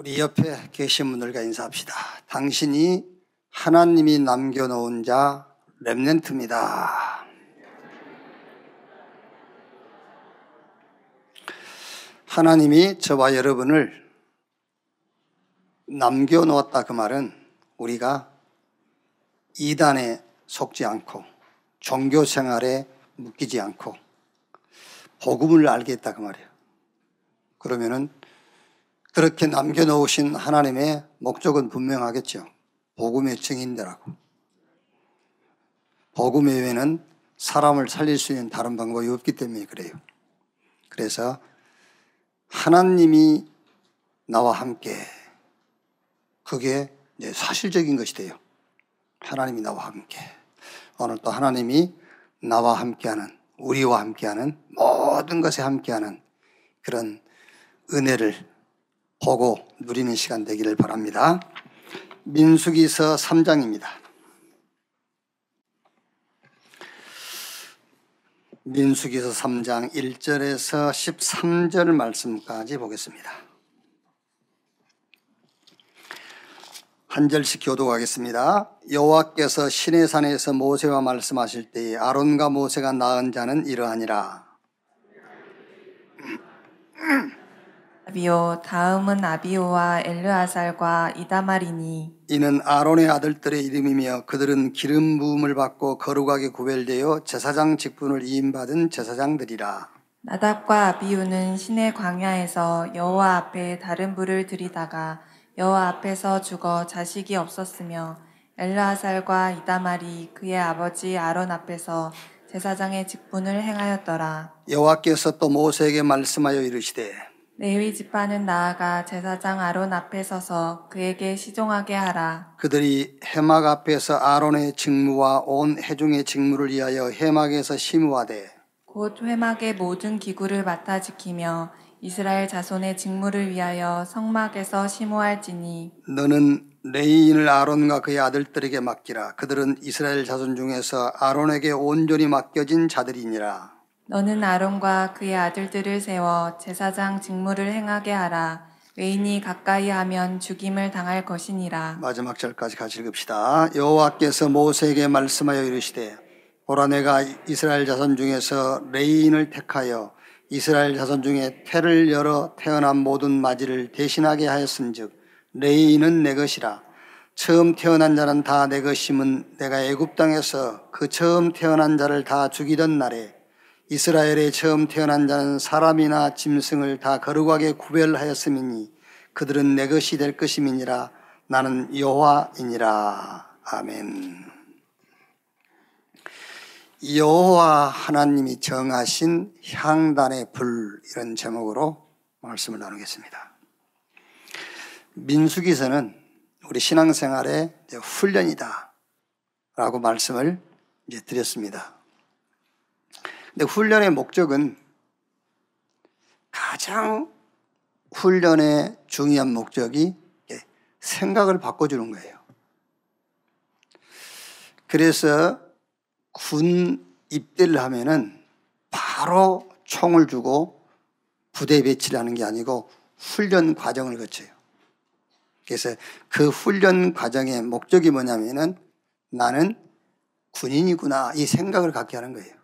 우리 옆에 계신 분들과 인사합시다. 당신이 하나님이 남겨놓은 자 렘넨트입니다. 하나님이 저와 여러분을 남겨놓았다 그 말은 우리가 이단에 속지 않고 종교 생활에 묶이지 않고 복음을 알겠다 그 말이에요. 그러면은 그렇게 남겨놓으신 하나님의 목적은 분명하겠죠. 복음의 증인들하고. 복음 외에는 사람을 살릴 수 있는 다른 방법이 없기 때문에 그래요. 그래서 하나님이 나와 함께 그게 사실적인 것이 돼요. 하나님이 나와 함께. 오늘 또 하나님이 나와 함께하는 우리와 함께하는 모든 것에 함께하는 그런 은혜를 보고 누리는 시간 되기를 바랍니다. 민수기서 3장입니다. 민수기서 3장 1절에서 13절 말씀까지 보겠습니다. 한 절씩 교도하겠습니다. 여호와께서 시내산에서 모세와 말씀하실 때에 아론과 모세가 낳은 자는 이러하니라. 아비오 다음은 아비오와 엘르아살과 이다말이니 이는 아론의 아들들의 이름이며 그들은 기름 부음을 받고 거룩하게 구별되어 제사장 직분을 이임받은 제사장들이라. 나답과 아비우는 시내 광야에서 여호와 앞에 다른 불을 들이다가 여호와 앞에서 죽어 자식이 없었으며 엘르아살과 이다말이 그의 아버지 아론 앞에서 제사장의 직분을 행하였더라. 여호와께서 또 모세에게 말씀하여 이르시되 레위 지파는 나아가 제사장 아론 앞에 서서 그에게 시종하게 하라. 그들이 해막 앞에서 아론의 직무와 온 회중의 직무를 위하여 해막에서 심우하되 곧 회막의 모든 기구를 맡아 지키며 이스라엘 자손의 직무를 위하여 성막에서 심호할지니. 너는 레이인을 아론과 그의 아들들에게 맡기라. 그들은 이스라엘 자손 중에서 아론에게 온전히 맡겨진 자들이니라 너는 아론과 그의 아들들을 세워 제사장 직무를 행하게 하라. 외인이 가까이 하면 죽임을 당할 것이니라. 마지막 절까지 같이 읽읍시다. 여호와께서 모세에게 말씀하여 이르시되 보라 내가 이스라엘 자손 중에서 레이인을 택하여 이스라엘 자손 중에 태를 열어 태어난 모든 마지를 대신하게 하였은즉 레이인은 내 것이라 처음 태어난 자는 다 내 것임은 내가 애굽 땅에서 그 처음 태어난 자를 다 죽이던 날에 이스라엘에 처음 태어난 자는 사람이나 짐승을 다 거룩하게 구별하였음이니 그들은 내 것이 될 것임이니라 나는 여호와이니라 아멘. 여호와 하나님이 정하신 향단의 불 이런 제목으로 말씀을 나누겠습니다. 민수기서는 우리 신앙생활의 훈련이다라고 말씀을 드렸습니다. 근데 훈련의 목적은 가장 훈련의 중요한 목적이 생각을 바꿔주는 거예요. 그래서 군 입대를 하면은 바로 총을 주고 부대 배치를 하는 게 아니고 훈련 과정을 거쳐요. 그래서 그 훈련 과정의 목적이 뭐냐면은 나는 군인이구나 이 생각을 갖게 하는 거예요.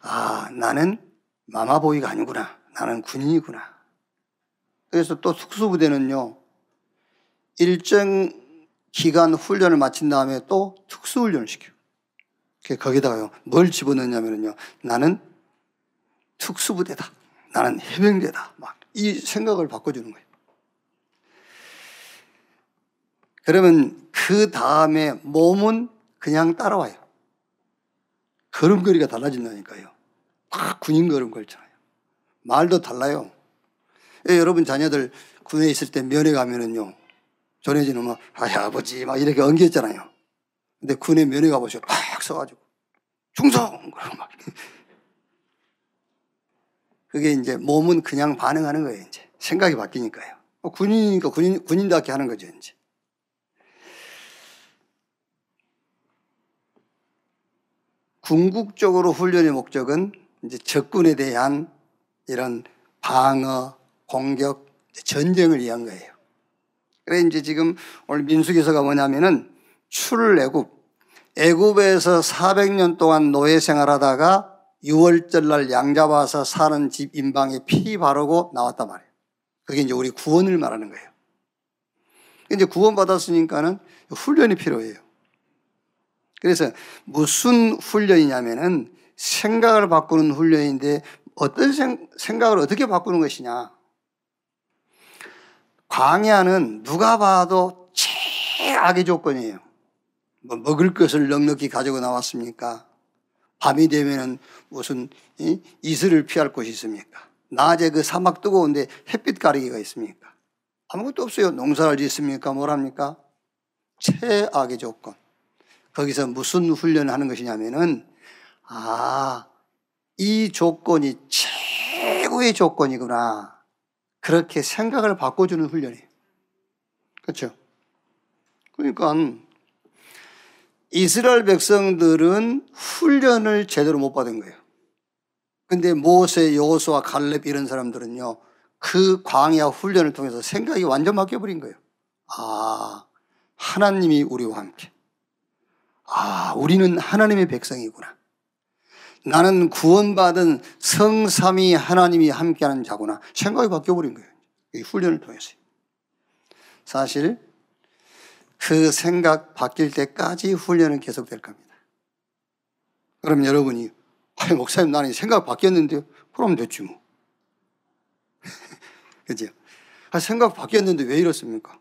아, 나는 마마보이가 아니구나. 나는 군인이구나. 그래서 또 특수부대는요, 일정 기간 훈련을 마친 다음에 또 특수훈련을 시켜요. 거기다가요, 뭘 집어넣냐면요, 나는 특수부대다. 나는 해병대다. 막 이 생각을 바꿔주는 거예요. 그러면 그 다음에 몸은 그냥 따라와요. 걸음걸이가 달라진다니까요. 막 군인 걸음 걸잖아요. 말도 달라요. 예, 여러분 자녀들 군에 있을 때 면회 가면은요. 전해지는 막, 아이, 아버지, 막 이렇게 엉겼잖아요. 근데 군에 면회 가보시고 팍 써가지고, 중성! 그러고 막. 그게 이제 몸은 그냥 반응하는 거예요, 이제. 생각이 바뀌니까요. 뭐 군인이니까 군인, 군인답게 하는 거죠, 이제. 궁극적으로 훈련의 목적은 이제 적군에 대한 이런 방어, 공격, 전쟁을 위한 거예요. 그래 이제 지금 오늘 민수기서가 뭐냐면은 출애굽 애굽에서 400년 동안 노예 생활하다가 6월절 날양 잡아서 사는 집 인방에 피 바르고 나왔단 말이에요. 그게 이제 우리 구원을 말하는 거예요. 이제 구원 받았으니까는 훈련이 필요해요. 그래서 무슨 훈련이냐면은 생각을 바꾸는 훈련인데 어떤 생, 생각을 어떻게 바꾸는 것이냐. 광야는 누가 봐도 최악의 조건이에요. 뭐 먹을 것을 넉넉히 가지고 나왔습니까? 밤이 되면은 무슨 이? 이슬을 피할 곳이 있습니까? 낮에 그 사막 뜨거운데 햇빛 가리기가 있습니까? 아무것도 없어요. 농사를 짓습니까? 뭘 합니까? 최악의 조건. 거기서 무슨 훈련을 하는 것이냐면은, 아, 이 조건이 최고의 조건이구나. 그렇게 생각을 바꿔주는 훈련이에요. 그렇죠? 그러니까 이스라엘 백성들은 훈련을 제대로 못 받은 거예요. 근데 모세, 여호수아, 갈렙 이런 사람들은요. 그 광야 훈련을 통해서 생각이 완전 바뀌어 버린 거예요. 아, 하나님이 우리와 함께. 아, 우리는 하나님의 백성이구나. 나는 구원받은 성삼위 하나님이 함께하는 자구나. 생각이 바뀌어버린 거예요. 이 훈련을 통해서. 사실 그 생각 바뀔 때까지 훈련은 계속될 겁니다. 그럼 여러분이, 아니, 목사님, 나는 생각 바뀌었는데요? 그럼 됐지 뭐. 그죠? 아, 생각 바뀌었는데 왜 이렇습니까?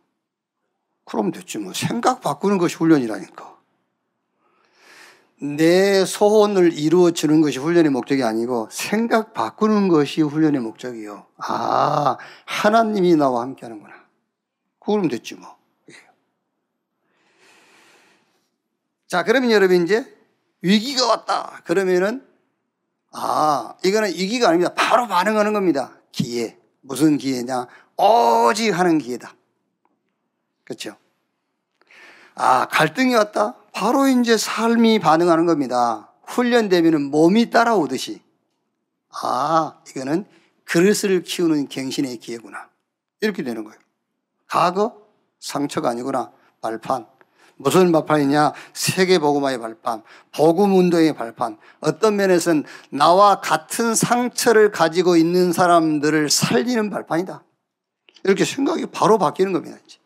그럼 됐지 뭐. 생각 바꾸는 것이 훈련이라니까. 내 소원을 이루어 주는 것이 훈련의 목적이 아니고 생각 바꾸는 것이 훈련의 목적이요. 아, 하나님이 나와 함께 하는구나. 그럼 됐지 뭐. 자, 그러면 여러분 이제 위기가 왔다. 그러면은 아, 이거는 위기가 아닙니다. 바로 반응하는 겁니다. 기회. 무슨 기회냐? 오직 하는 기회다. 그렇죠? 아, 갈등이 왔다? 바로 이제 삶이 반응하는 겁니다. 훈련되면 몸이 따라오듯이. 아, 이거는 그릇을 키우는 갱신의 기회구나. 이렇게 되는 거예요. 과거 상처가 아니구나. 발판. 무슨 발판이냐? 세계복음화의 발판, 복음운동의 발판. 어떤 면에서는 나와 같은 상처를 가지고 있는 사람들을 살리는 발판이다. 이렇게 생각이 바로 바뀌는 겁니다. 이제.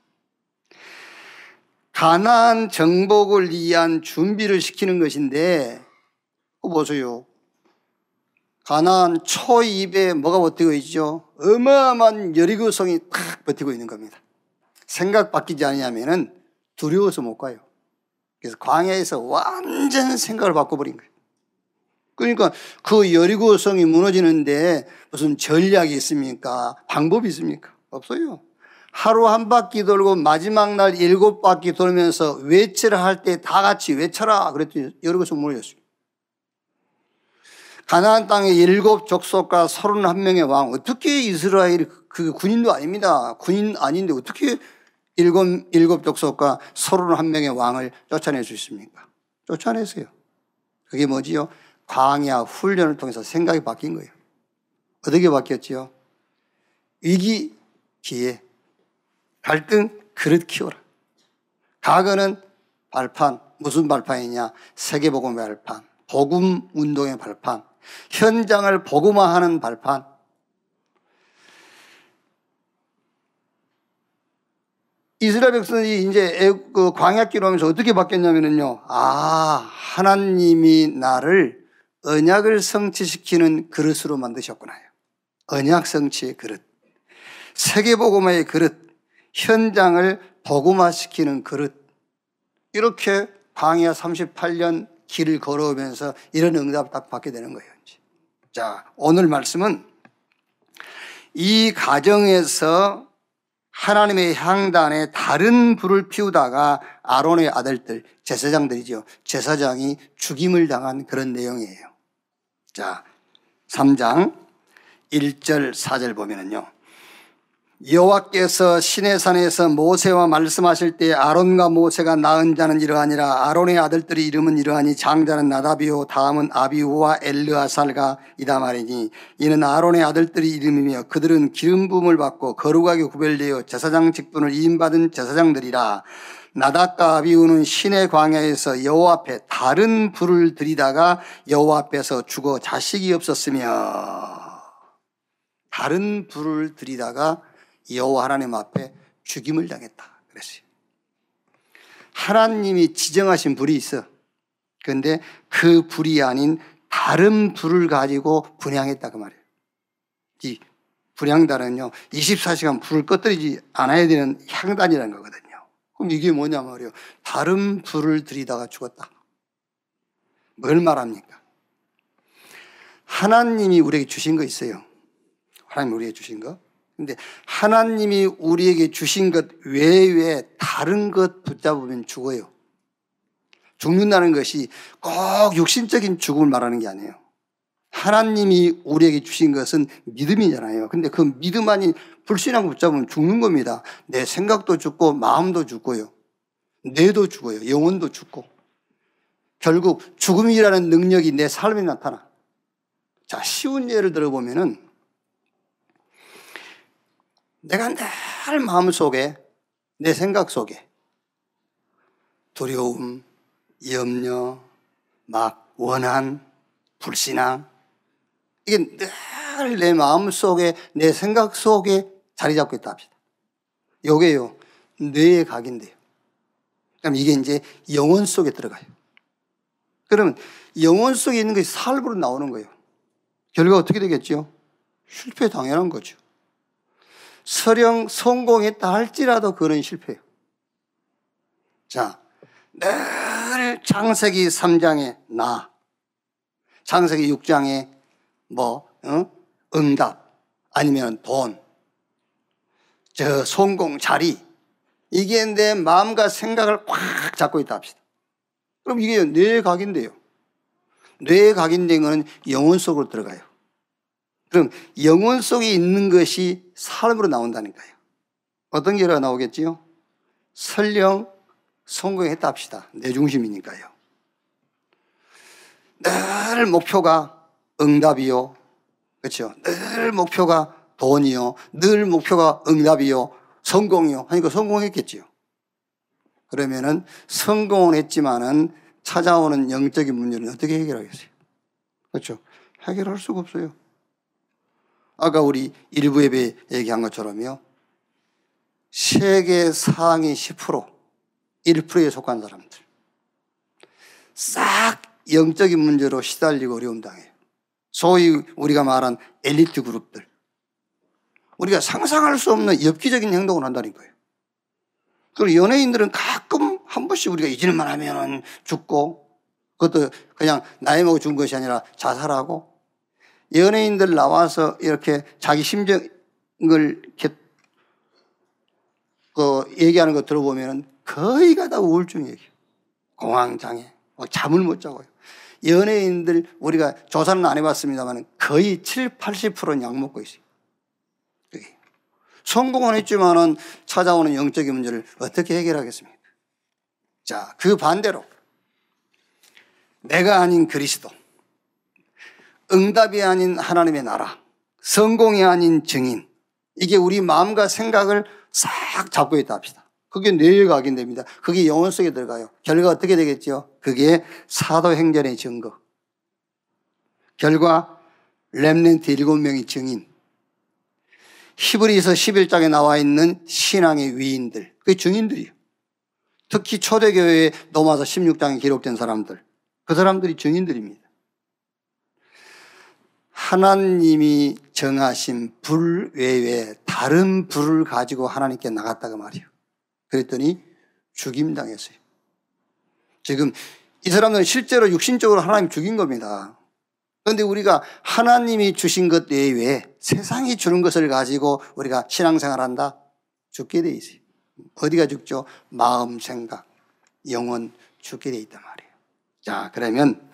가나안 정복을 위한 준비를 시키는 것인데, 보세요. 가나안 초입에 뭐가 버티고 있죠? 어마어마한 여리고성이 탁 버티고 있는 겁니다. 생각 바뀌지 않냐면은 두려워서 못 가요. 그래서 광야에서 완전 생각을 바꿔버린 거예요. 그러니까 그 여리고성이 무너지는데 무슨 전략이 있습니까? 방법이 있습니까? 없어요. 하루 한 바퀴 돌고 마지막 날 일곱 바퀴 돌면서 외치를 할때 다 같이 외쳐라. 그랬더니 여리고성 무너졌어요. 가나안 땅의 일곱 족속과 서른 한 명의 왕 어떻게 이스라엘이 그 군인도 아닙니다. 군인 아닌데 어떻게 일곱, 일곱 족속과 서른 한 명의 왕을 쫓아낼 수 있습니까? 쫓아냈어요. 그게 뭐지요? 광야 훈련을 통해서 생각이 바뀐 거예요. 어떻게 바뀌었지요? 위기, 기회, 갈등, 그릇 키워라. 과거는 발판, 무슨 발판이냐? 세계복음의 발판, 복음 운동의 발판, 현장을 복음화하는 발판, 이스라엘 백성이 이제 그 광야길로 하면서 어떻게 바뀌었냐면요. 아, 하나님이 나를 언약을 성취시키는 그릇으로 만드셨구나요. 언약 성취의 그릇. 세계복음화의 그릇. 현장을 복음화시키는 그릇. 이렇게 광야 38년 길을 걸어오면서 이런 응답을 딱 받게 되는 거예요. 자, 오늘 말씀은 이 가정에서 하나님의 향단에 다른 불을 피우다가 아론의 아들들, 제사장들이죠. 제사장이 죽임을 당한 그런 내용이에요. 자, 3장 1절, 4절 보면은요. 여호와께서 시내산에서 모세와 말씀하실 때 아론과 모세가 낳은 자는 이러하니라. 아론의 아들들의 이름은 이러하니 장자는 나다비오 다음은 아비우와 엘르아살가 이다 말이니 이는 아론의 아들들의 이름이며 그들은 기름 부음을 받고 거룩하게 구별되어 제사장 직분을 이임받은 제사장들이라. 나답과 아비우는 신의 광야에서 여호와 앞에 다른 불을 들이다가 여호와 앞에서 죽어 자식이 없었으며 다른 불을 들이다가 여호와 하나님 앞에 죽임을 당했다. 그랬어요. 하나님이 지정하신 불이 있어. 그런데 그 불이 아닌 다른 불을 가지고 분양했다 그 말이에요. 이 분양단은요, 24시간 불을 꺼뜨리지 않아야 되는 향단이라는 거거든요. 그럼 이게 뭐냐 말이에요. 다른 불을 들이다가 죽었다. 뭘 말합니까? 하나님이 우리에게 주신 거 있어요. 하나님이 우리에게 주신 거. 근데 하나님이 우리에게 주신 것 외에 다른 것 붙잡으면 죽어요. 죽는다는 것이 꼭 육신적인 죽음을 말하는 게 아니에요. 하나님이 우리에게 주신 것은 믿음이잖아요. 근데 그 믿음 아닌 불신하고 붙잡으면 죽는 겁니다. 내 생각도 죽고 마음도 죽고요. 뇌도 죽어요. 영혼도 죽고. 결국 죽음이라는 능력이 내 삶에 나타나. 자, 쉬운 예를 들어보면은 내가 늘 마음속에 내 생각 속에 두려움, 염려, 막 원한, 불신앙 이게 늘 내 마음 속에 내 생각 속에 자리 잡고 있다 합시다. 요게요 뇌의 각인데요. 그럼 이게 이제 영혼 속에 들어가요. 그러면 영혼 속에 있는 것이 살부로 나오는 거예요. 결과 어떻게 되겠죠? 실패 당연한 거죠. 설령 성공했다 할지라도 그는 실패예요. 자, 늘 창세기 3장에 나, 창세기 6장에 뭐, 어? 응답, 아니면 돈, 저 성공, 자리, 이게 내 마음과 생각을 꽉 잡고 있다 합시다. 그럼 이게 뇌의 각인데요. 뇌의 각인된 거는 영혼 속으로 들어가요. 그럼 영혼 속에 있는 것이 삶으로 나온다니까요. 어떤 결과가 나오겠지요? 설령 성공했다 합시다. 내 중심이니까요. 늘 목표가 응답이요. 그렇죠? 늘 목표가 돈이요. 늘 목표가 응답이요. 성공이요. 하니까 성공했겠지요. 그러면은 성공은 했지만은 찾아오는 영적인 문제는 어떻게 해결하겠어요? 그렇죠? 해결할 수가 없어요. 아까 우리 일부 예배 얘기한 것처럼요. 세계 상위 10%, 1%에 속한 사람들. 싹 영적인 문제로 시달리고 어려움 당해요. 소위 우리가 말한 엘리트 그룹들. 우리가 상상할 수 없는 엽기적인 행동을 한다는 거예요. 그리고 연예인들은 가끔 한 번씩 우리가 잊을만 하면 죽고, 그것도 그냥 나이 먹어 준 것이 아니라 자살하고, 연예인들 나와서 이렇게 자기 심정을 이렇게 그 얘기하는 거 들어보면 거의가 다 우울증 얘기예요. 공황장애, 뭐 잠을 못 자고요. 연예인들 우리가 조사는 안 해봤습니다만 거의 7, 80%는 약 먹고 있어요. 그게. 성공은 했지만은 찾아오는 영적인 문제를 어떻게 해결하겠습니까? 자, 그 반대로 내가 아닌 그리스도, 응답이 아닌 하나님의 나라, 성공이 아닌 증인, 이게 우리 마음과 생각을 싹 잡고 있다 합시다. 그게 뇌에 각인됩니다. 그게 영혼 속에 들어가요. 결과 어떻게 되겠죠? 그게 사도행전의 증거. 결과 렘넨트 일곱 명의 증인. 히브리서 11장에 나와 있는 신앙의 위인들. 그게 증인들이에요. 특히 초대교회에 넘어와서 16장에 기록된 사람들. 그 사람들이 증인들입니다. 하나님이 정하신 불 외에 다른 불을 가지고 하나님께 나갔다고 말이에요. 그랬더니 죽임당했어요. 지금 이 사람들은 실제로 육신적으로 하나님 죽인 겁니다. 그런데 우리가 하나님이 주신 것 외에 세상이 주는 것을 가지고 우리가 신앙생활 한다? 죽게 돼 있어요. 어디가 죽죠? 마음, 생각, 영혼 죽게 돼 있단 말이에요. 자, 그러면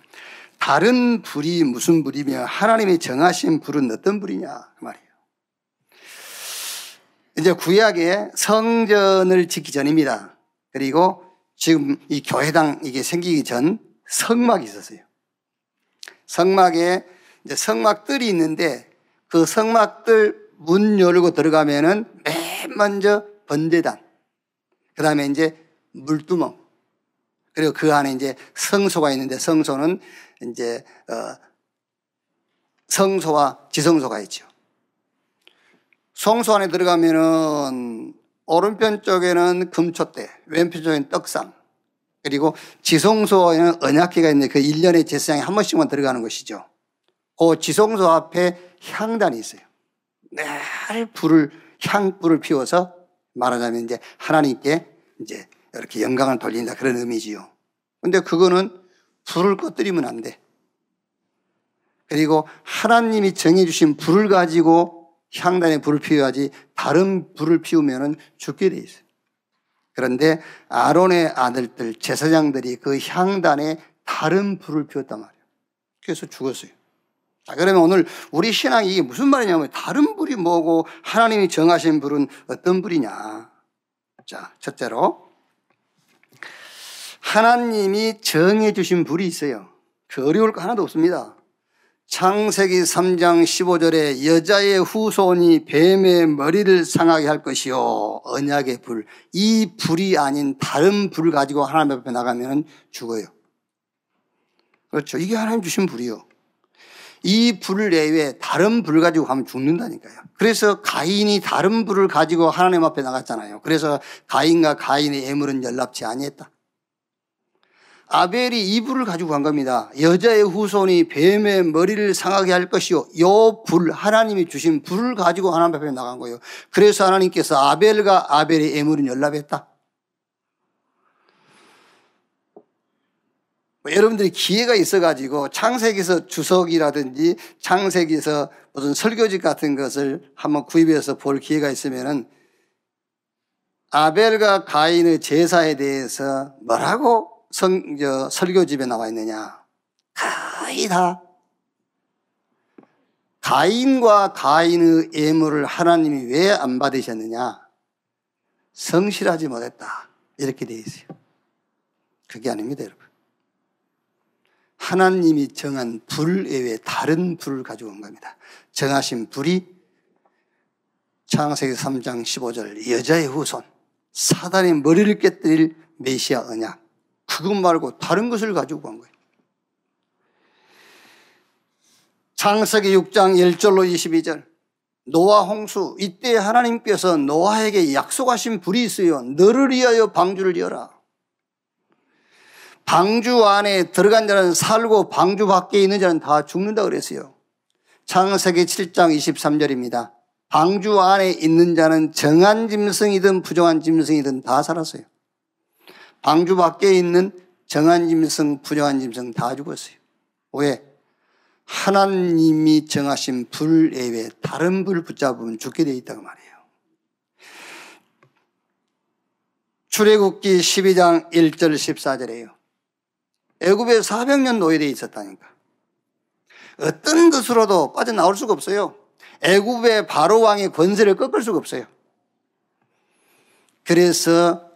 다른 불이 무슨 불이며 하나님이 정하신 불은 어떤 불이냐 그 말이에요. 이제 구약의 성전을 짓기 전입니다. 그리고 지금 이 교회당 이게 생기기 전 성막이 있었어요. 성막에 이제 성막들이 있는데 그 성막들 문 열고 들어가면은 맨 먼저 번제단, 그 다음에 이제 물두멍, 그리고 그 안에 이제 성소가 있는데 성소는 이제 어 성소와 지성소가 있죠. 성소 안에 들어가면은 오른편 쪽에는 금초대, 왼편 쪽에는 떡상, 그리고 지성소에는 언약기가 있는데 그 1년에 제사장이 한 번씩만 들어가는 것이죠. 그 지성소 앞에 향단이 있어요. 늘 불을, 향불을 피워서 말하자면 이제 하나님께 이제 이렇게 영광을 돌린다 그런 의미지요. 근데 그거는 불을 꺼뜨리면 안 돼. 그리고 하나님이 정해주신 불을 가지고 향단에 불을 피워야지 다른 불을 피우면 죽게 돼 있어요. 그런데 아론의 아들들, 제사장들이 그 향단에 다른 불을 피웠단 말이에요. 그래서 죽었어요. 자, 그러면 오늘 우리 신앙이 이게 무슨 말이냐면 다른 불이 뭐고 하나님이 정하신 불은 어떤 불이냐. 자, 첫째로 하나님이 정해 주신 불이 있어요. 그 어려울 거 하나도 없습니다. 창세기 3장 15절에 여자의 후손이 뱀의 머리를 상하게 할 것이요. 언약의 불. 이 불이 아닌 다른 불을 가지고 하나님 앞에 나가면 죽어요. 그렇죠. 이게 하나님 주신 불이요. 이불 내외에 다른 불을 가지고 가면 죽는다니까요. 그래서 가인이 다른 불을 가지고 하나님 앞에 나갔잖아요. 그래서 가인과 가인의 애물은 연락지 아니했다. 아벨이 이 불을 가지고 간 겁니다. 여자의 후손이 뱀의 머리를 상하게 할 것이요. 요 불, 하나님이 주신 불을 가지고 하나님 앞에 나간 거예요. 그래서 하나님께서 아벨과 아벨의 애물은 연락했다. 뭐 여러분들이 기회가 있어가지고 창세기에서 주석이라든지 창세기에서 무슨 설교집 같은 것을 한번 구입해서 볼 기회가 있으면은 아벨과 가인의 제사에 대해서 뭐라고 성, 저, 설교집에 나와 있느냐? 거의 다 가인과 가인의 예물을 하나님이 왜 안 받으셨느냐? 성실하지 못했다. 이렇게 되어 있어요. 그게 아닙니다, 여러분. 하나님이 정한 불 외에 다른 불을 가지고 온 겁니다. 정하신 불이 창세기 3장 15절 여자의 후손 사단의 머리를 깨뜨릴 메시아 언약 그것 말고 다른 것을 가지고 간 거예요. 창세기 6장 1절로 22절 노아 홍수 이때 하나님께서 노아에게 약속하신 불이 있어요. 너를 위하여 방주를 지어라. 방주 안에 들어간 자는 살고 방주 밖에 있는 자는 다 죽는다 그랬어요. 창세기 7장 23절입니다. 방주 안에 있는 자는 정한 짐승이든 부정한 짐승이든 다 살았어요. 방주 밖에 있는 정한 짐승, 부정한 짐승 다 죽었어요. 왜? 하나님이 정하신 불 외에 다른 불 붙잡으면 죽게 되어 있다고 말이에요. 출애굽기 12장 1절 14절에요. 애굽에 400년 노예되어 있었다니까. 어떤 것으로도 빠져나올 수가 없어요. 애굽의 바로 왕의 권세를 꺾을 수가 없어요. 그래서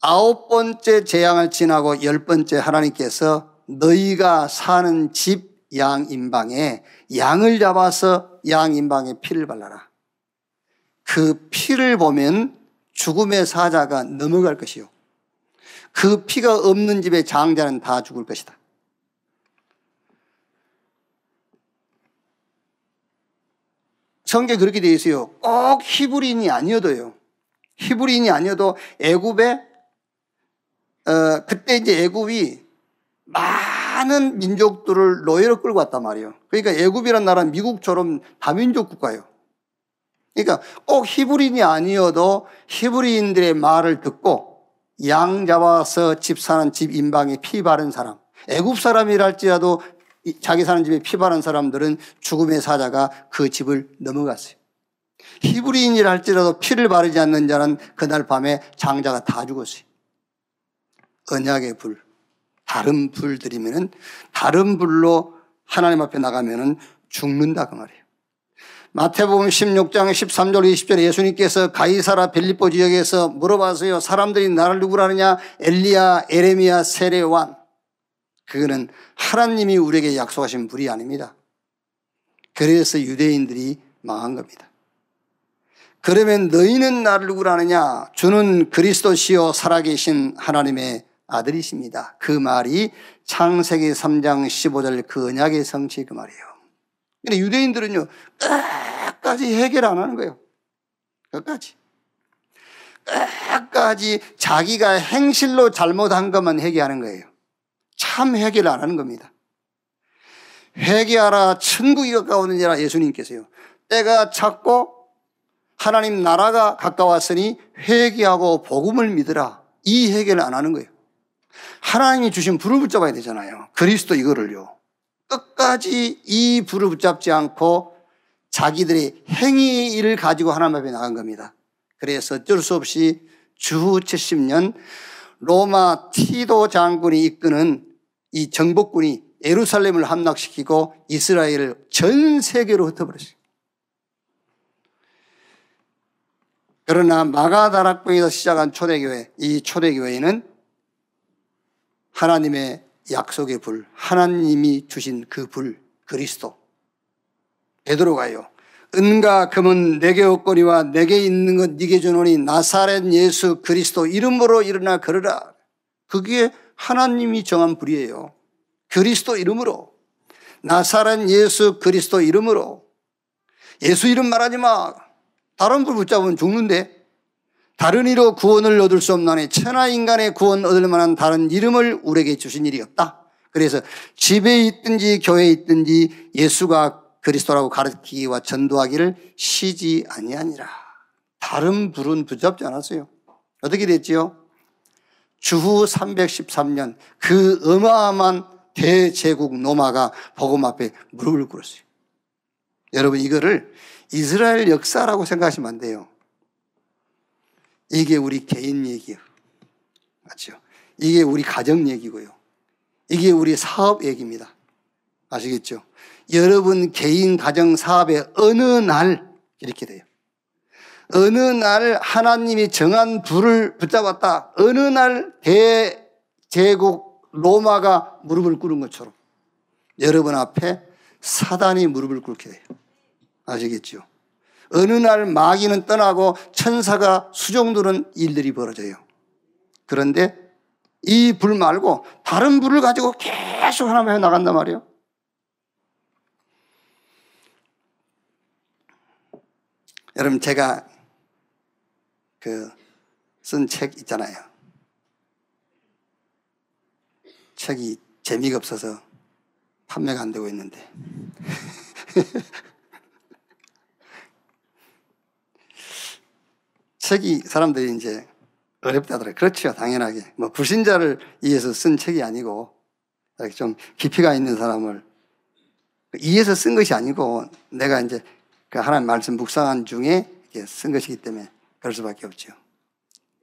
아홉 번째 재앙을 지나고 열 번째 하나님께서 너희가 사는 집 양 인방에 양을 잡아서 양 인방에 피를 발라라. 그 피를 보면 죽음의 사자가 넘어갈 것이요. 그 피가 없는 집의 장자는 다 죽을 것이다. 성경에 그렇게 되어 있어요. 꼭 히브리인이 아니어도요. 히브리인이 아니어도 애굽에 어, 그때 이제 애굽이 많은 민족들을 노예로 끌고 왔단 말이에요. 그러니까 애굽이란 나라는 미국처럼 다민족 국가예요. 그러니까 꼭 히브리인이 아니어도 히브리인들의 말을 듣고 양 잡아서 집 사는 집 인방에 피 바른 사람, 애굽 사람이랄지라도 자기 사는 집에 피 바른 사람들은 죽음의 사자가 그 집을 넘어갔어요. 히브리인이랄지라도 피를 바르지 않는 자는 그날 밤에 장자가 다 죽었어요. 언약의 불, 다른 불 들이면은 다른 불로 하나님 앞에 나가면은 죽는다 그 말이에요. 마태복음 16장 13절 20절에 예수님께서 가이사라 빌립보 지역에서 물어봐서요. 사람들이 나를 누구라느냐? 엘리야, 에레미야, 세례완. 그거는 하나님이 우리에게 약속하신 불이 아닙니다. 그래서 유대인들이 망한 겁니다. 그러면 너희는 나를 누구라느냐? 주는 그리스도시요 살아계신 하나님의 아들이십니다. 그 말이 창세기 3장 15절 그 언약의 성취 그 말이에요. 근데 유대인들은요, 끝까지 해결 안 하는 거예요. 끝까지. 끝까지 자기가 행실로 잘못한 것만 회개하는 거예요. 참 회개를 안 하는 겁니다. 회개하라 천국이 가까우느니라 예수님께서요. 때가 찼고 하나님 나라가 가까웠으니 회개하고 복음을 믿으라. 이 회개를 안 하는 거예요. 하나님이 주신 불을 붙잡아야 되잖아요. 그리스도 이거를요. 끝까지 이 불을 붙잡지 않고 자기들의 행위를 가지고 하나님 앞에 나간 겁니다. 그래서 어쩔 수 없이 주 70년 로마 티도 장군이 이끄는 이 정복군이 예루살렘을 함락시키고 이스라엘을 전 세계로 흩어버렸어요. 그러나 마가다락방에서 시작한 초대교회, 이 초대교회는 하나님의 약속의 불, 하나님이 주신 그 불, 그리스도. 베드로가요. 은과 금은 내게 없거니와 내게 있는 것 네게 주노니 나사렛 예수 그리스도 이름으로 일어나 걸으라. 그게 하나님이 정한 불이에요. 그리스도 이름으로. 나사렛 예수 그리스도 이름으로. 예수 이름 말하지 마. 다른 불 붙잡으면 죽는데. 다른 이로 구원을 얻을 수 없나니 천하 인간의 구원 얻을 만한 다른 이름을 우리에게 주신 일이 없다. 그래서 집에 있든지 교회에 있든지 예수가 그리스도라고 가르치기와 전도하기를 쉬지 아니하니라. 다른 불은 붙잡지 않았어요. 어떻게 됐지요? 주후 313년 그 어마어마한 대제국 노마가 복음 앞에 무릎을 꿇었어요. 여러분 이거를 이스라엘 역사라고 생각하시면 안 돼요. 이게 우리 개인 얘기예요. 맞죠? 이게 우리 가정 얘기고요. 이게 우리 사업 얘기입니다. 아시겠죠? 여러분 개인 가정 사업에 어느 날 이렇게 돼요. 어느 날 하나님이 정한 불을 붙잡았다. 어느 날 대제국 로마가 무릎을 꿇은 것처럼 여러분 앞에 사단이 무릎을 꿇게 돼요. 아시겠죠? 어느 날 마귀는 떠나고 천사가 수종두는 일들이 벌어져요. 그런데 이 불 말고 다른 불을 가지고 계속 하나님 해 나간단 말이에요. 여러분 제가 그 쓴 책 있잖아요. 책이 재미가 없어서 판매가 안 되고 있는데 책이 사람들이 이제 어렵다더라고요. 그렇죠. 당연하게. 뭐 불신자를 위해서 쓴 책이 아니고 이렇게 좀 깊이가 있는 사람을 이해서 쓴 것이 아니고 내가 이제 그 하나님 말씀 묵상한 중에 쓴 것이기 때문에 그럴 수밖에 없죠.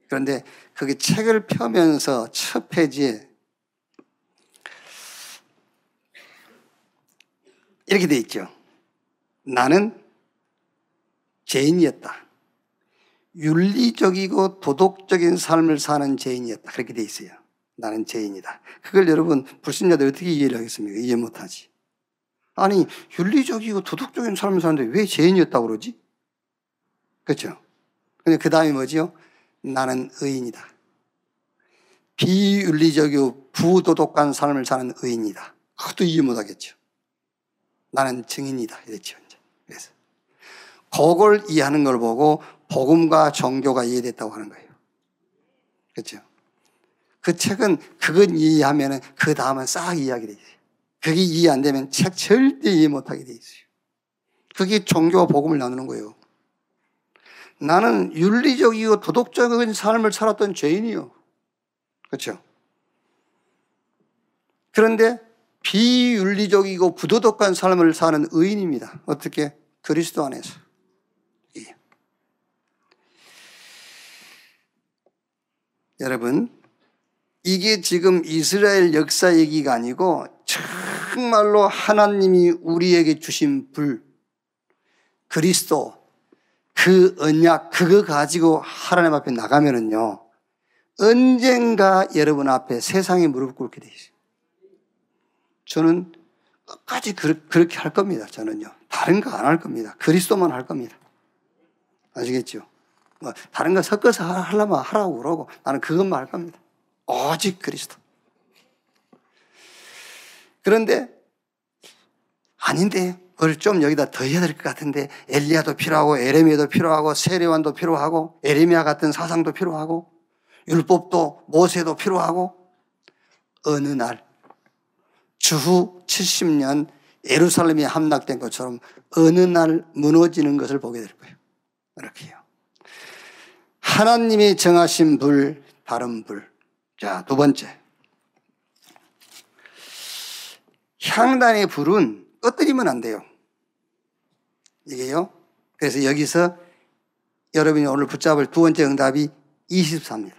그런데 그게 책을 펴면서 첫 페이지에 이렇게 돼 있죠. 나는 죄인이었다. 윤리적이고 도덕적인 삶을 사는 죄인이었다. 그렇게 돼 있어요. 나는 죄인이다. 그걸 여러분 불신자들 어떻게 이해를 하겠습니까? 이해 못하지. 아니 윤리적이고 도덕적인 삶을 사는데 왜 죄인이었다고 그러지? 그렇죠? 근데 그 다음에 뭐지요? 나는 의인이다. 비윤리적이고 부도덕한 삶을 사는 의인이다. 그것도 이해 못하겠죠. 나는 증인이다. 이랬죠. 그래서 그걸 이해하는 걸 보고 복음과 종교가 이해됐다고 하는 거예요. 그렇죠? 그 책은 그건 이해하면 그 다음은 싹 이해하게 돼 있어요. 그게 이해 안 되면 책 절대 이해 못하게 돼 있어요. 그게 종교와 복음을 나누는 거예요. 나는 윤리적이고 도덕적인 삶을 살았던 죄인이요. 그렇죠? 그런데 비윤리적이고 부도덕한 삶을 사는 의인입니다. 어떻게? 그리스도 안에서. 여러분, 이게 지금 이스라엘 역사 얘기가 아니고 정말로 하나님이 우리에게 주신 불, 그리스도, 그 언약, 그거 가지고 하나님 앞에 나가면은요, 언젠가 여러분 앞에 세상에 무릎 꿇게 돼 있어요. 저는 끝까지 그- 그렇게 할 겁니다. 저는요. 다른 거 안 할 겁니다. 그리스도만 할 겁니다. 아시겠죠? 뭐 다른 거 섞어서 하- 하려면 하라고 그러고 나는 그것만 할 겁니다. 오직 그리스도. 그런데 아닌데 그걸 좀 여기다 더 해야 될 것 같은데 엘리야도 필요하고 에레미야도 필요하고 세례관도 필요하고 에레미야 같은 사상도 필요하고 율법도 모세도 필요하고 어느 날 주후 70년 예루살렘이 함락된 것처럼 어느 날 무너지는 것을 보게 될 거예요. 이렇게요. 하나님이 정하신 불, 다른 불. 자, 두 번째. 향단의 불은 꺼뜨리면 안 돼요. 이게요. 그래서 여기서 여러분이 오늘 붙잡을 두 번째 응답이 24입니다.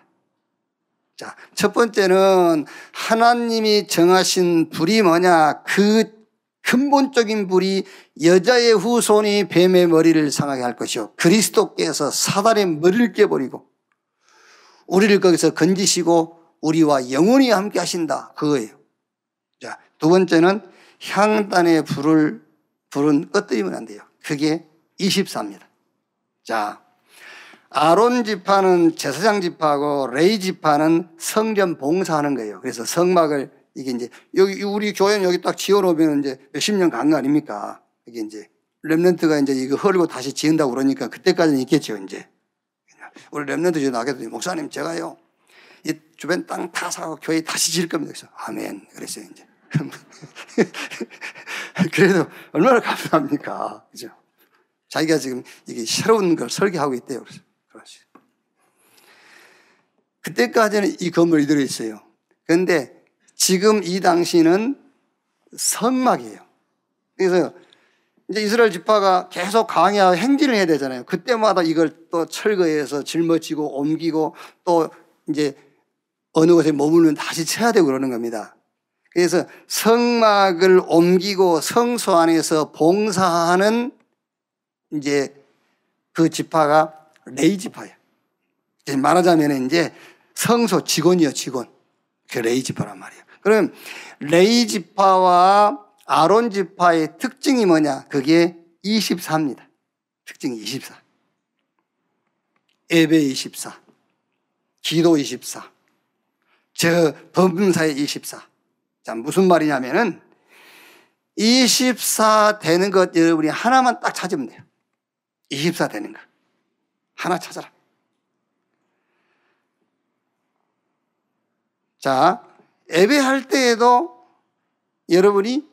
자, 첫 번째는 하나님이 정하신 불이 뭐냐? 그 근본적인 불이 여자의 후손이 뱀의 머리를 상하게 할 것이요. 그리스도께서 사단의 머리를 깨버리고 우리를 거기서 건지시고 우리와 영원히 함께 하신다. 그거예요. 자, 두 번째는 향단의 불을, 불은 꺼뜨리면 안 돼요. 그게 24입니다. 자, 아론 지파는 제사장 지파고 레위 지파는 성전 봉사하는 거예요. 그래서 성막을 이게 이제 여기 우리 교회는 여기 딱 지어놓으면 이제 몇십 년 간 거 아닙니까? 이게 이제 remnant가 이제 이거 헐고 다시 지은다고 그러니까 그때까지는 있겠죠, 이제. 우리 remnant 저 나게도 목사님 제가요 이 주변 땅 다 사고 교회 다시 지을 겁니다. 그래서 아멘. 그랬어요, 이제. 그래도 얼마나 감사합니까? 그죠? 자기가 지금 이게 새로운 걸 설계하고 있대요. 그래서. 그때까지는 이 건물이 들어 있어요. 그런데 지금 이 당시는 성막이에요. 그래서 이제 이스라엘 지파가 계속 강야 행진을 해야 되잖아요. 그때마다 이걸 또 철거해서 짊어지고 옮기고 또 이제 어느 곳에 머물면 다시 쳐야 되고 그러는 겁니다. 그래서 성막을 옮기고 성소 안에서 봉사하는 이제 그 지파가 레위 지파예요. 말하자면 이제 성소 직원이요, 직원. 그 레위 지파란 말이에요. 그럼 레위 지파와 아론 지파의 특징이 뭐냐? 그게 24입니다. 특징이 24. 예배 24. 기도 24. 저 범사의 24. 자, 무슨 말이냐면은 24 되는 것 여러분이 하나만 딱 찾으면 돼요. 24 되는 거. 하나 찾아라. 자, 예배할 때에도 여러분이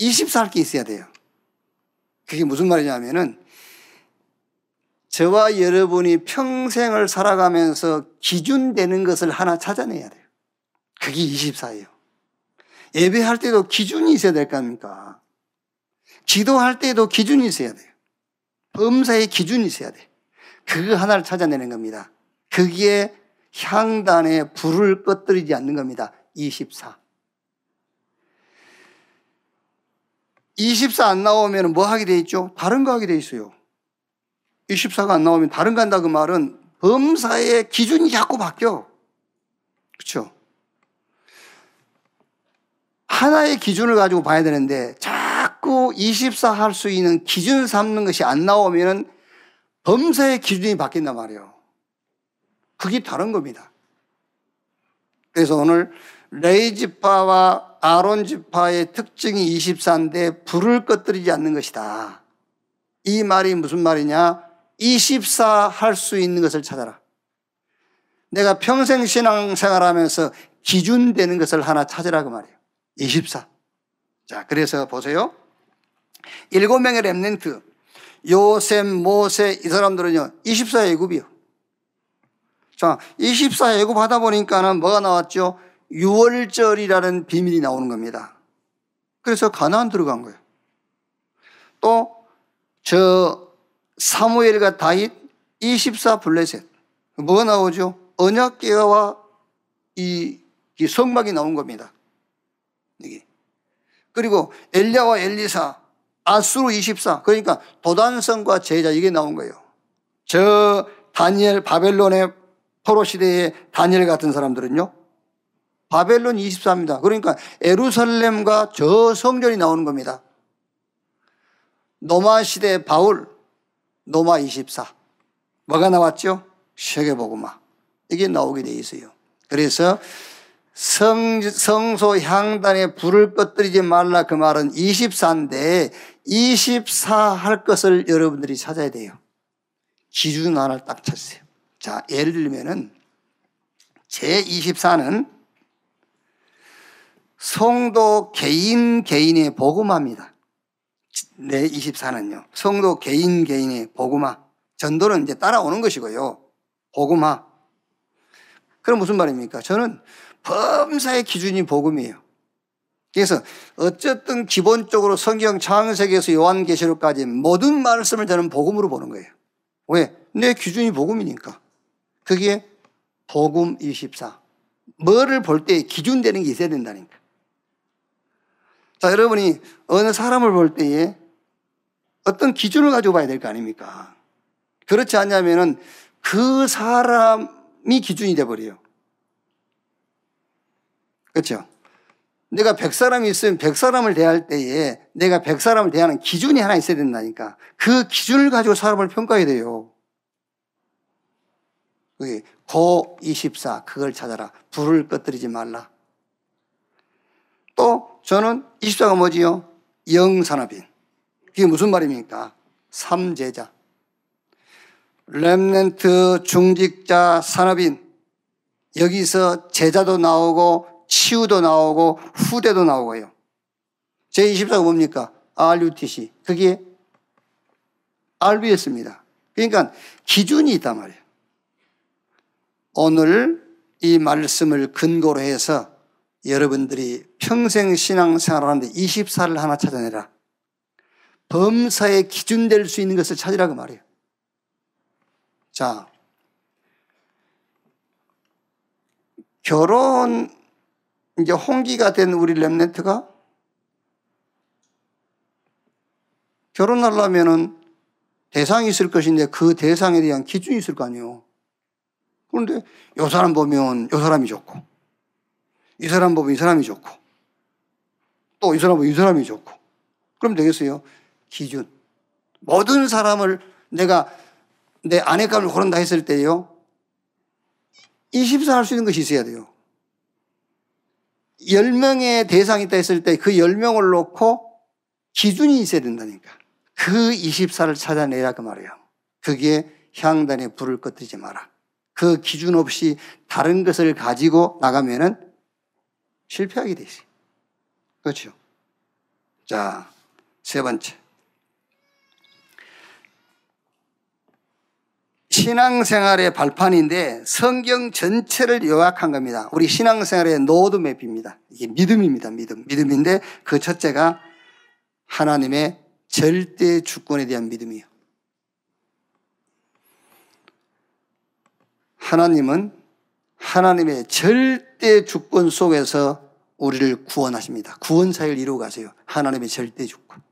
24할 게 있어야 돼요. 그게 무슨 말이냐면은 저와 여러분이 평생을 살아가면서 기준되는 것을 하나 찾아내야 돼요. 그게 24예요. 예배할 때도 기준이 있어야 될 거 아닙니까? 기도할 때도 기준이 있어야 돼요. 범사의 기준이 있어야 돼. 그거 하나를 찾아내는 겁니다. 그게 향단에 불을 꺼뜨리지 않는 겁니다. 24. 24 안 나오면 뭐 하게 돼 있죠? 다른 거 하게 돼 있어요. 24가 안 나오면 다른 거 한다 그 말은 범사의 기준이 자꾸 바뀌어. 그렇죠? 하나의 기준을 가지고 봐야 되는데 자꾸 24 할 수 있는 기준 삼는 것이 안 나오면 범사의 기준이 바뀐단 말이에요. 그게 다른 겁니다. 그래서 오늘 레위 지파와 아론 지파의 특징이 24인데 불을 꺼뜨리지 않는 것이다. 이 말이 무슨 말이냐? 24 할 수 있는 것을 찾아라. 내가 평생 신앙생활 하면서 기준되는 것을 하나 찾으라 그 말이에요. 24. 자, 그래서 보세요. 일곱 명의 remnant, 요셉, 모세, 이 사람들은요, 24 예굽이요. 자, 24 예굽 하다 보니까는 뭐가 나왔죠? 6월절이라는 비밀이 나오는 겁니다. 그래서 가나안 들어간 거예요. 또, 저, 사무엘과 다윗, 24 블레셋. 뭐가 나오죠? 언약계와 이, 이 성막이 나온 겁니다. 이게. 그리고 엘리야와 엘리사 아수르 24. 그러니까 도단성과 제자 이게 나온 거예요. 저 다니엘 바벨론의 포로 시대의 다니엘 같은 사람들은요. 바벨론 24입니다. 그러니까 에루살렘과 저 성전이 나오는 겁니다. 노마 시대 바울 노마 24. 뭐가 나왔죠? 세계복음화. 이게 나오게 돼 있어요. 그래서 성, 성소 향단에 불을 꺼뜨리지 말라 그 말은 24인데 24 할 것을 여러분들이 찾아야 돼요. 기준 하나를 딱 찾으세요. 자, 예를 들면은 제24는 성도 개인 개인의 복음화입니다. 네, 24는요. 성도 개인 개인의 복음화. 전도는 이제 따라오는 것이고요. 복음화. 그럼 무슨 말입니까? 저는 범사의 기준이 복음이에요. 그래서 어쨌든 기본적으로 성경 창세기에서 요한계시록까지 모든 말씀을 저는 복음으로 보는 거예요. 왜? 내 기준이 복음이니까. 그게 복음 24. 뭐를 볼 때 기준되는 게 있어야 된다니까. 자, 여러분이 어느 사람을 볼 때에 어떤 기준을 가지고 봐야 될 거 아닙니까? 그렇지 않냐면은 그 사람이 기준이 돼버려요. 그렇죠? 내가 백 사람이 있으면 백 사람을 대할 때에 내가 백 사람을 대하는 기준이 하나 있어야 된다니까. 그 기준을 가지고 사람을 평가해야 돼요. 그게 고24 그걸 찾아라. 불을 꺼뜨리지 말라. 또 저는 24가 뭐지요? 영산업인. 그게 무슨 말입니까? 삼제자. 렘넨트 중직자 산업인. 여기서 제자도 나오고 치유도 나오고 후대도 나오고요. 제24가 뭡니까? RUTC. 그게 RBS입니다. 그러니까 기준이 있단 말이에요. 오늘 이 말씀을 근거로 해서 여러분들이 평생 신앙생활을 하는데 24를 하나 찾아내라. 범사에 기준 될 수 있는 것을 찾으라고 말이에요. 자, 결혼 이제 홍기가 된 우리 랩렌트가 결혼하려면은 대상이 있을 것인데 그 대상에 대한 기준이 있을 거 아니에요. 그런데 요 사람 보면 요 사람이 좋고 이 사람 보면 이 사람이 좋고 또 이 사람 보면 이 사람이 좋고 그럼 되겠어요? 기준. 모든 사람을 내가 내 아내감을 고른다 했을 때요. 24 할 수 있는 것이 있어야 돼요. 10명의 대상이 있다 했을 때 그 10명을 놓고 기준이 있어야 된다니까. 그 24를 찾아내라 그 말이에요. 그게 향단에 불을 꺼뜨리지 마라. 그 기준 없이 다른 것을 가지고 나가면은 실패하게 돼 있어요. 그렇죠? 자, 세 번째. 신앙생활의 발판인데 성경 전체를 요약한 겁니다. 우리 신앙생활의 노드맵입니다. 이게 믿음입니다. 믿음. 믿음인데 그 첫째가 하나님의 절대 주권에 대한 믿음이에요. 하나님은 하나님의 절대 주권 속에서 우리를 구원하십니다. 구원 사역을 이루어 가세요. 하나님의 절대 주권.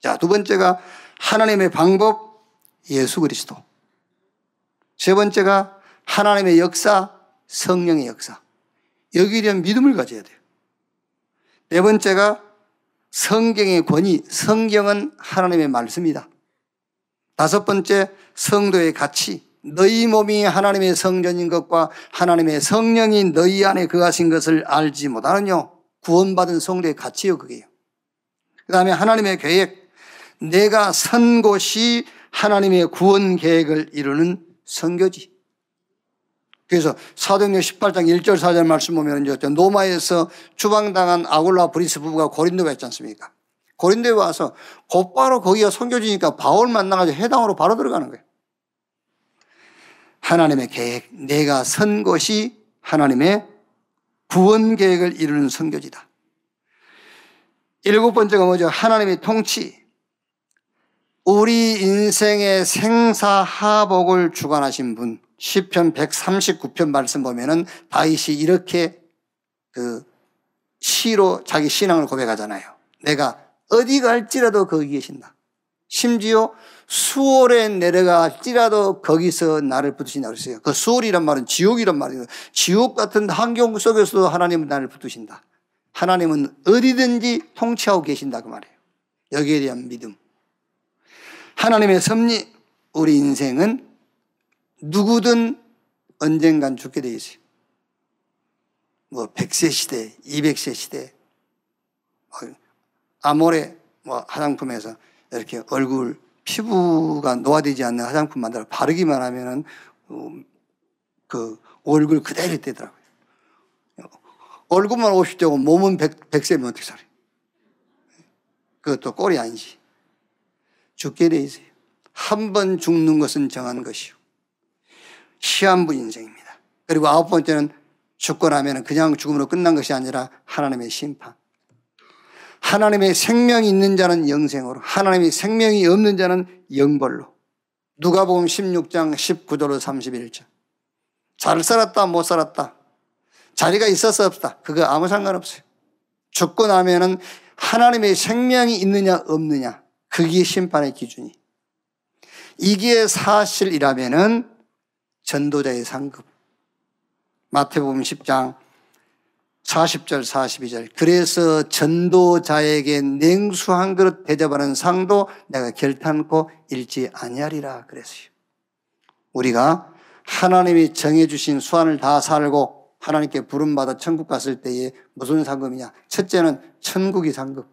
자, 두 번째가 하나님의 방법 예수 그리스도. 세 번째가 하나님의 역사, 성령의 역사. 여기에 대한 믿음을 가져야 돼요. 네 번째가 성경의 권위, 성경은 하나님의 말씀이다. 다섯 번째, 성도의 가치. 너희 몸이 하나님의 성전인 것과 하나님의 성령이 너희 안에 거하신 것을 알지 못하느냐. 구원받은 성도의 가치요, 그게요. 그 다음에 하나님의 계획. 내가 선 곳이 하나님의 구원 계획을 이루는 선교지. 그래서 사도행전 18장 1절 4절 말씀 보면 이제 로마에서 추방당한 아굴라 브리스가 부부가 고린도에 있지 않습니까? 고린도에 와서 곧바로 거기가 선교지니까 바울 만나가지고 해당으로 바로 들어가는 거예요. 하나님의 계획, 내가 선 것이 하나님의 구원 계획을 이루는 선교지다. 일곱 번째가 뭐죠? 하나님의 통치. 우리 인생의 생사하복을 주관하신 분, 10편 139편 말씀 보면은 다윗이 이렇게 그 시로 자기 신앙을 고백하잖아요. 내가 어디 갈지라도 거기 계신다. 심지어 수월에 내려갈지라도 거기서 나를 붙으신다 그랬어요. 그 수월이란 말은 지옥이란 말이에요. 지옥 같은 환경 속에서도 하나님은 나를 붙으신다. 하나님은 어디든지 통치하고 계신다 그 말이에요. 여기에 대한 믿음. 하나님의 섭리, 우리 인생은 누구든 언젠간 죽게 돼 있어요. 뭐 100세 시대, 200세 시대, 뭐 아모레 뭐 화장품에서 이렇게 얼굴 피부가 노화되지 않는 화장품 만들어 바르기만 하면은 어, 그 얼굴 그대로 되더라고요. 얼굴만 50대고 몸은 100, 100세면 어떻게 살아요? 그것도 꼴이 아니지. 죽게 돼 있어요. 한 번 죽는 것은 정한 것이요. 시한부 인생입니다. 그리고 아홉 번째는 죽고 나면 그냥 죽음으로 끝난 것이 아니라 하나님의 심판. 하나님의 생명이 있는 자는 영생으로, 하나님의 생명이 없는 자는 영벌로. 누가 보면 16장 19절로 31절. 잘 살았다, 못 살았다. 자리가 있었어, 없다. 그거 아무 상관없어요. 죽고 나면은 하나님의 생명이 있느냐, 없느냐. 그게 심판의 기준이. 이게 사실이라면은 전도자의 상급. 마태복음 10장 40절 42절. 그래서 전도자에게 냉수 한 그릇 대접하는 상도 내가 결탄코 잃지 아니하리라 그랬어요. 우리가 하나님이 정해주신 수완을 다 살고 하나님께 부름받아 천국 갔을 때에 무슨 상급이냐? 첫째는 천국이 상급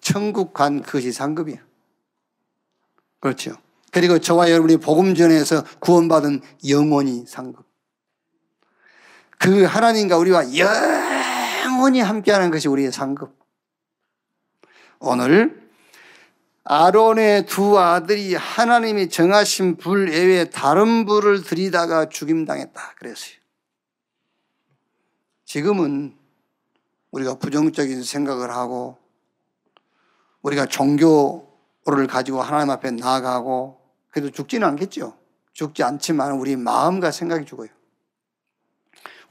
천국 간 그것이 상급이야. 그렇죠? 그리고 저와 여러분이 복음 전에서 구원받은 영원히 상급 그 하나님과 우리와 영원히 함께하는 것이 우리의 상급. 오늘 아론의 두 아들이 하나님이 정하신 불 외에 다른 불을 들이다가 죽임당했다. 그랬어요. 지금은 우리가 부정적인 생각을 하고 우리가 종교를 가지고 하나님 앞에 나아가고 그래도 죽지는 않겠죠. 죽지 않지만 우리 마음과 생각이 죽어요.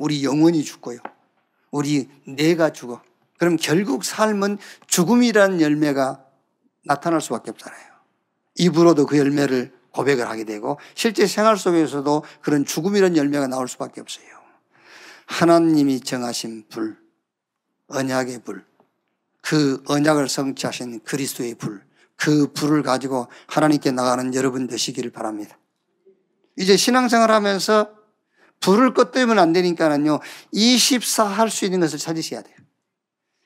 우리 영혼이 죽고요. 우리 뇌가 죽어. 그럼 결국 삶은 죽음이라는 열매가 나타날 수밖에 없잖아요. 입으로도 그 열매를 고백을 하게 되고 실제 생활 속에서도 그런 죽음이라는 열매가 나올 수밖에 없어요. 하나님이 정하신 불, 언약의 불, 그 언약을 성취하신 그리스도의 불, 그 불을 가지고 하나님께 나가는 여러분 되시기를 바랍니다. 이제 신앙생활 하면서 불을 껐다면 안 되니까는요, 24 할 수 있는 것을 찾으셔야 돼요.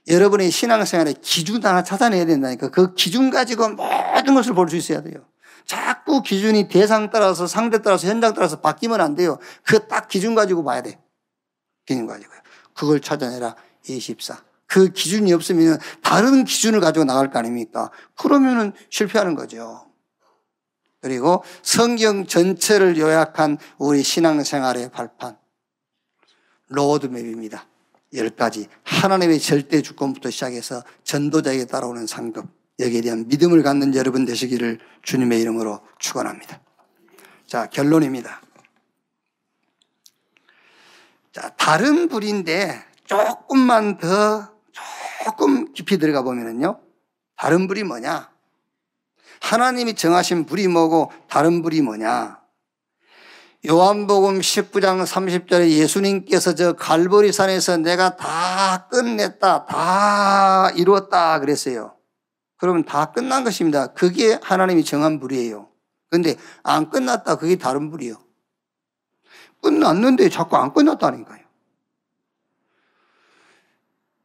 여러분의 신앙생활의 기준 하나 찾아내야 된다니까. 그 기준 가지고 모든 것을 볼 수 있어야 돼요. 자꾸 기준이 대상 따라서 상대 따라서 현장 따라서 바뀌면 안 돼요. 그 딱 기준 가지고 봐야 돼. 기준 가지고요. 그걸 찾아내라. 24. 그 기준이 없으면 다른 기준을 가지고 나갈 거 아닙니까? 그러면은 실패하는 거죠. 그리고 성경 전체를 요약한 우리 신앙생활의 발판. 로드맵입니다. 열 가지. 하나님의 절대 주권부터 시작해서 전도자에게 따라오는 상급. 여기에 대한 믿음을 갖는 여러분 되시기를 주님의 이름으로 축원합니다. 자, 결론입니다. 자, 다른 불인데 조금만 더 조금 깊이 들어가 보면은요. 다른 불이 뭐냐? 하나님이 정하신 불이 뭐고 다른 불이 뭐냐? 요한복음 19장 30절에 예수님께서 저 갈보리산에서 내가 다 끝냈다, 다 이루었다 그랬어요. 그러면 다 끝난 것입니다. 그게 하나님이 정한 불이에요. 근데 안 끝났다, 그게 다른 불이요. 끝났는데 자꾸 안 끝났다니까요.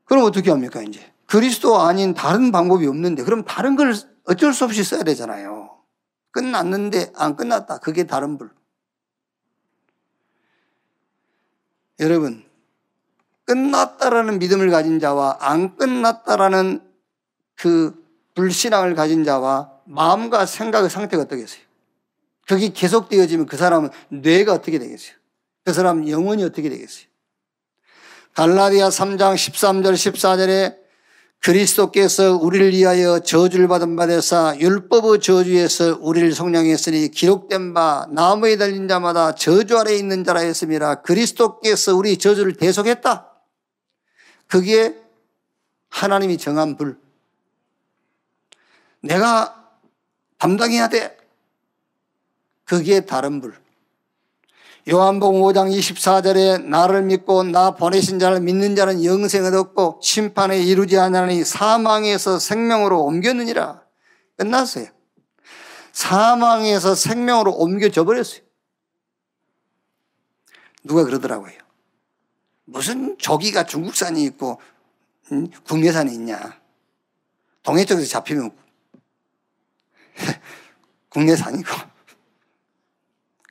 그럼 어떻게 합니까, 이제? 그리스도 아닌 다른 방법이 없는데, 그럼 다른 걸 어쩔 수 없이 써야 되잖아요. 끝났는데 안 끝났다. 그게 다른 불. 여러분, 끝났다라는 믿음을 가진 자와 안 끝났다라는 그 불신앙을 가진 자와 마음과 생각의 상태가 어떻겠어요? 그게 계속되어지면 그 사람은 뇌가 어떻게 되겠어요? 그 사람 영혼이 어떻게 되겠어요? 갈라디아 3장 13절 14절에 그리스도께서 우리를 위하여 저주를 받은 바 되사 율법의 저주에서 우리를 성량했으니 기록된 바 나무에 달린 자마다 저주 아래 있는 자라 했음이라 그리스도께서 우리 저주를 대속했다. 그게 하나님이 정한 불. 내가 담당해야 돼. 그게 다른 불. 요한복음 5장 24절에 나를 믿고 나 보내신 자를 믿는 자는 영생을 얻고 심판에 이루지 않으니 사망에서 생명으로 옮겼느니라. 끝났어요. 사망에서 생명으로 옮겨져 버렸어요. 누가 그러더라고요. 무슨 조기가 중국산이 있고 음, 국내산이 있냐. 동해 쪽에서 잡히면 국내산이고.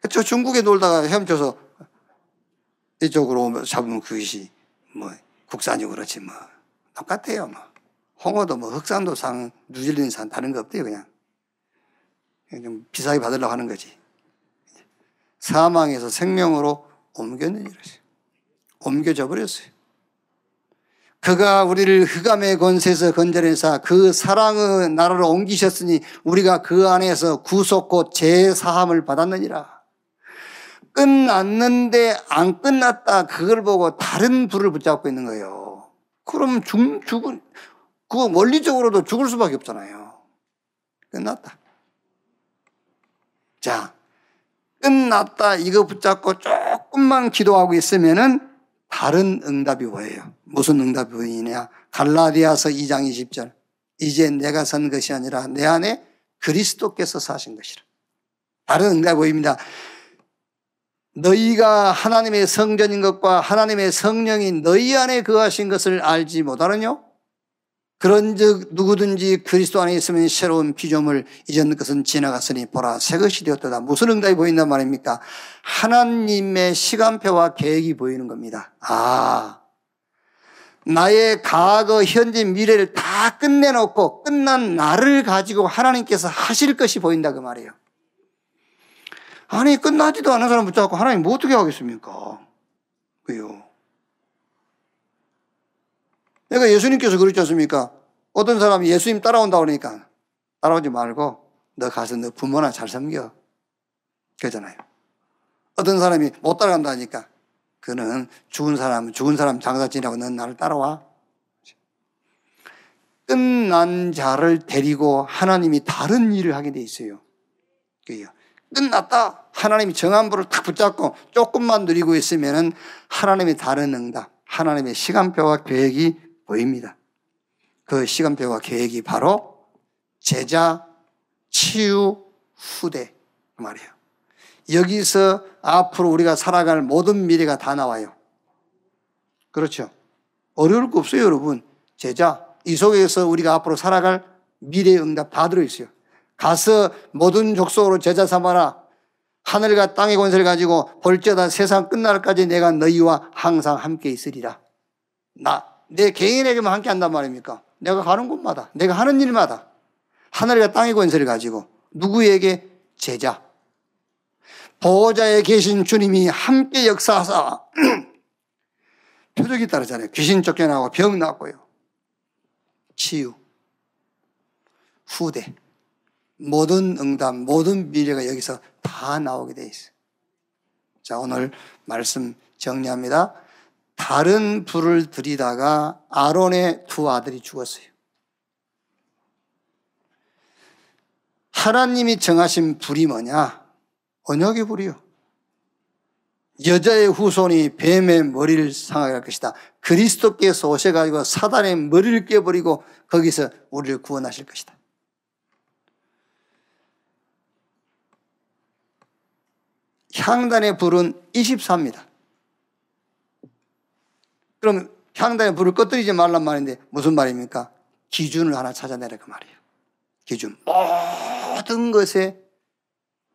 저 중국에 놀다가 헤엄쳐서 이쪽으로 오면 잡으면 그것이 뭐 국산이고 그렇지 뭐 똑같아요 뭐. 홍어도 뭐 흑산도 상, 뉴질랜드산 다른 거 없대요 그냥. 좀 비싸게 받으려고 하는 거지. 사망에서 생명으로 옮겼느니라. 옮겨져 버렸어요. 그가 우리를 흑암의 권세에서 건져내사 그 사랑의 나라로 옮기셨으니 우리가 그 안에서 구속 곧 제사함을 받았느니라. 끝났는데 안 끝났다 그걸 보고 다른 불을 붙잡고 있는 거예요. 그럼 죽, 죽을, 그거 원리적으로도 죽을 수밖에 없잖아요. 끝났다. 자, 끝났다 이거 붙잡고 조금만 기도하고 있으면은 다른 응답이 보여요. 무슨 응답이 보이냐? 갈라디아서 2장 20절. 이제 내가 선 것이 아니라 내 안에 그리스도께서 사신 것이라. 다른 응답이 보입니다. 너희가 하나님의 성전인 것과 하나님의 성령이 너희 안에 거하신 것을 알지 못하느뇨? 그런즉 누구든지 그리스도 안에 있으면 새로운 피조물 이전 것은 지나갔으니 보라 새 것이 되었다. 무슨 응답이 보인단 말입니까? 하나님의 시간표와 계획이 보이는 겁니다. 아 나의 과거, 현재, 미래를 다 끝내놓고 끝난 나를 가지고 하나님께서 하실 것이 보인다 그 말이에요. 아니 끝나지도 않은 사람 붙잡고 하나님 뭐 어떻게 하겠습니까? 그요. 내가 예수님께서 그랬지 않습니까? 어떤 사람이 예수님 따라온다 그러니까 따라오지 말고 너 가서 너 부모나 잘 섬겨. 그러잖아요. 어떤 사람이 못 따라간다 하니까 그는 죽은 사람, 죽은 사람 장사 지내고 넌 나를 따라와. 끝난 자를 데리고 하나님이 다른 일을 하게 돼 있어요. 그요. 끝났다. 하나님이 정한 부를 탁 붙잡고 조금만 누리고 있으면은 하나님의 다른 응답, 하나님의 시간표와 계획이 보입니다. 그 시간표와 계획이 바로 제자, 치유, 후대 그 말이에요. 여기서 앞으로 우리가 살아갈 모든 미래가 다 나와요. 그렇죠. 어려울 거 없어요, 여러분. 제자, 이 속에서 우리가 앞으로 살아갈 미래의 응답 다 들어있어요. 가서 모든 족속으로 제자 삼아라. 하늘과 땅의 권세를 가지고 볼지어다 세상 끝날까지 내가 너희와 항상 함께 있으리라. 나, 내 개인에게만 함께 한단 말입니까? 내가 가는 곳마다, 내가 하는 일마다 하늘과 땅의 권세를 가지고 누구에게 제자. 보호자에 계신 주님이 함께 역사하사 표적이 따르잖아요. 귀신 쫓겨나고 병 낫고요. 치유. 후대. 모든 응답, 모든 미래가 여기서 다 나오게 돼 있어요. 자, 오늘 말씀 정리합니다. 다른 불을 들이다가 아론의 두 아들이 죽었어요. 하나님이 정하신 불이 뭐냐? 언약의 불이요. 여자의 후손이 뱀의 머리를 상하게 할 것이다. 그리스도께서 오셔가지고 사단의 머리를 깨버리고 거기서 우리를 구원하실 것이다. 향단의 불은 24입니다. 그럼 향단의 불을 꺼뜨리지 말란 말인데 무슨 말입니까? 기준을 하나 찾아내라 그 말이에요. 기준. 모든 것에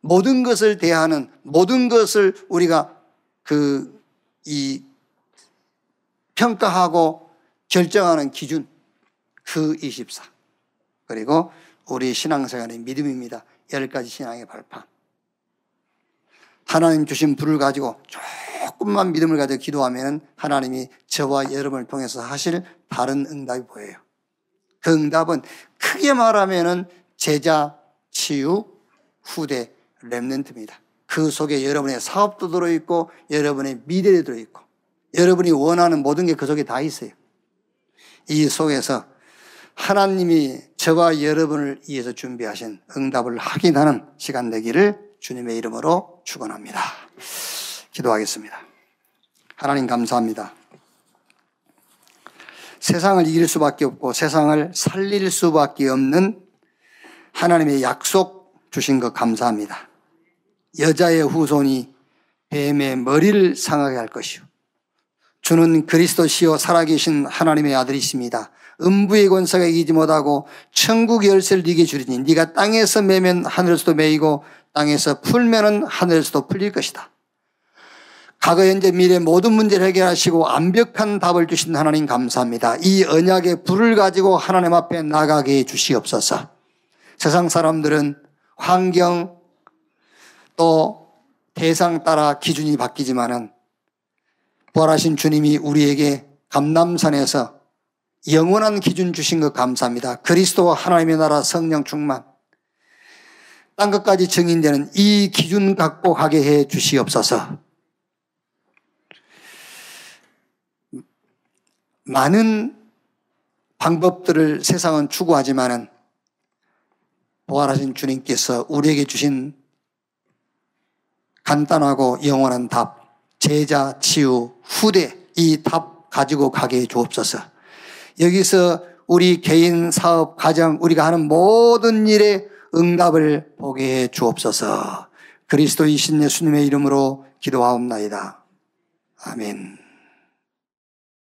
모든 것을 대하는 모든 것을 우리가 그 이 평가하고 결정하는 기준 그 24. 그리고 우리 신앙생활의 믿음입니다. 열 가지 신앙의 발판. 하나님 주신 불을 가지고 조금만 믿음을 가지고 기도하면 하나님이 저와 여러분을 통해서 하실 다른 응답이 보여요. 그 응답은 크게 말하면 제자, 치유, 후대, 랩넨트입니다. 그 속에 여러분의 사업도 들어있고 여러분의 미래도 들어있고 여러분이 원하는 모든 게 그 속에 다 있어요. 이 속에서 하나님이 저와 여러분을 위해서 준비하신 응답을 확인하는 시간 되기를 주님의 이름으로 축원합니다. 기도하겠습니다. 하나님 감사합니다. 세상을 이길 수밖에 없고 세상을 살릴 수밖에 없는 하나님의 약속 주신 것 감사합니다. 여자의 후손이 뱀의 머리를 상하게 할 것이요. 주는 그리스도시요 살아계신 하나님의 아들이십니다. 음부의 권세가 이기지 못하고 천국 열쇠를 이게 주리니 네가 땅에서 매면 하늘에서도 매이고 땅에서 풀면은 하늘에서도 풀릴 것이다. 과거, 현재, 미래 모든 문제를 해결하시고 완벽한 답을 주신 하나님 감사합니다. 이 언약의 불을 가지고 하나님 앞에 나가게 해 주시옵소서. 세상 사람들은 환경 또 대상 따라 기준이 바뀌지만은 부활하신 주님이 우리에게 감남산에서 영원한 기준 주신 것 감사합니다. 그리스도와 하나님의 나라 성령 충만 땅 끝까지 증인되는 이 기준 갖고 가게 해 주시옵소서. 많은 방법들을 세상은 추구하지만은 부활하신 주님께서 우리에게 주신 간단하고 영원한 답, 제자, 치유, 후대 이 답 가지고 가게 해 주옵소서. 여기서 우리 개인 사업, 가정, 우리가 하는 모든 일에 응답을 보게 해 주옵소서. 그리스도이신 예수님의 이름으로 기도하옵나이다. 아멘.